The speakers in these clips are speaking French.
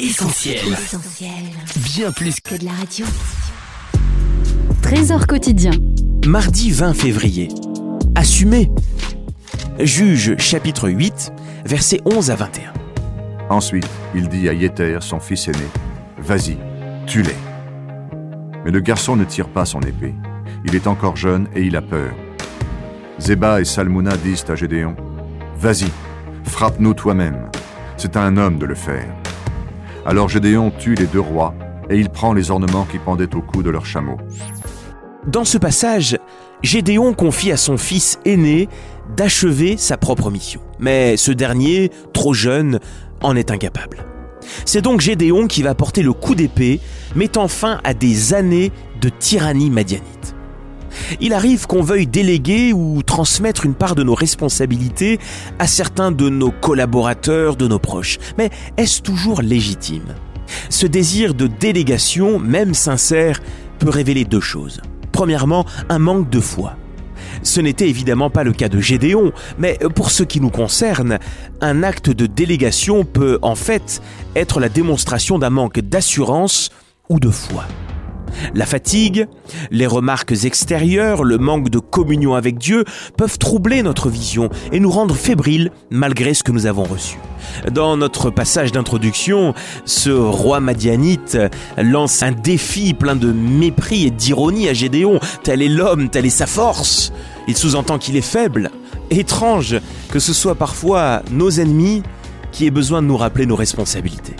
Essentiel. Bien plus que de la radio. Trésor quotidien. Mardi 20 février. Assumez. Juge chapitre 8, versets 11 à 21. Ensuite, il dit à Yéter, son fils aîné, Vas-y, tue-les. Mais le garçon ne tire pas son épée. Il est encore jeune et il a peur. Zéba et Salmouna disent à Gédéon, Vas-y, frappe-nous toi-même. C'est à un homme de le faire. Alors Gédéon tue les deux rois et il prend les ornements qui pendaient au cou de leurs chameaux. Dans ce passage, Gédéon confie à son fils aîné d'achever sa propre mission. Mais ce dernier, trop jeune, en est incapable. C'est donc Gédéon qui va porter le coup d'épée, mettant fin à des années de tyrannie madianite. Il arrive qu'on veuille déléguer ou transmettre une part de nos responsabilités à certains de nos collaborateurs, de nos proches. Mais est-ce toujours légitime? Ce désir de délégation, même sincère, peut révéler deux choses. Premièrement, un manque de foi. Ce n'était évidemment pas le cas de Gédéon, mais pour ce qui nous concerne, un acte de délégation peut en fait être la démonstration d'un manque d'assurance ou de foi. La fatigue, les remarques extérieures, le manque de communion avec Dieu peuvent troubler notre vision et nous rendre fébriles malgré ce que nous avons reçu. Dans notre passage d'introduction, ce roi madianite lance un défi plein de mépris et d'ironie à Gédéon. Tel est l'homme, telle est sa force. Il sous-entend qu'il est faible. Étrange que ce soit parfois nos ennemis qui aient besoin de nous rappeler nos responsabilités.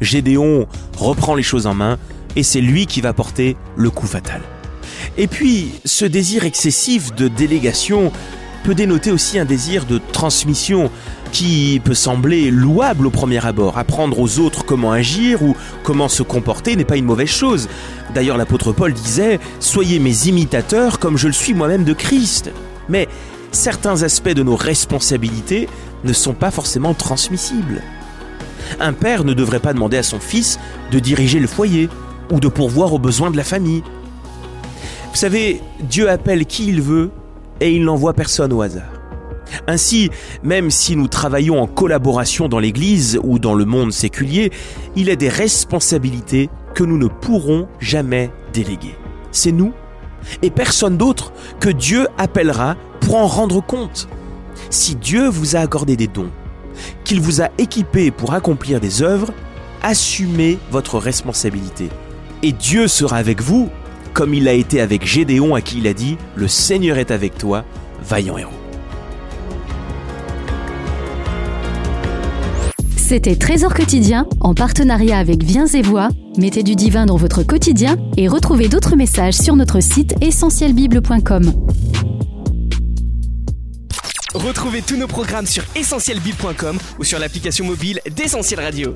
Gédéon reprend les choses en main et c'est lui qui va porter le coup fatal. Et puis, ce désir excessif de délégation peut dénoter aussi un désir de transmission qui peut sembler louable au premier abord. Apprendre aux autres comment agir ou comment se comporter n'est pas une mauvaise chose. D'ailleurs, l'apôtre Paul disait ⁇ Soyez mes imitateurs comme je le suis moi-même de Christ ⁇ Mais certains aspects de nos responsabilités ne sont pas forcément transmissibles. Un père ne devrait pas demander à son fils de diriger le foyer ou de pourvoir aux besoins de la famille. Vous savez, Dieu appelle qui il veut et il n'envoie personne au hasard. Ainsi, même si nous travaillons en collaboration dans l'Église ou dans le monde séculier, il est des responsabilités que nous ne pourrons jamais déléguer. C'est nous et personne d'autre que Dieu appellera pour en rendre compte. Si Dieu vous a accordé des dons, qu'il vous a équipés pour accomplir des œuvres, assumez votre responsabilité et Dieu sera avec vous, comme il a été avec Gédéon à qui il a dit, Le Seigneur est avec toi, vaillant héros. C'était Trésor quotidien en partenariat avec Viens et Voix. Mettez du divin dans votre quotidien et retrouvez d'autres messages sur notre site essentielbible.com. Retrouvez tous nos programmes sur essentielbible.com ou sur l'application mobile d'Essentiel Radio.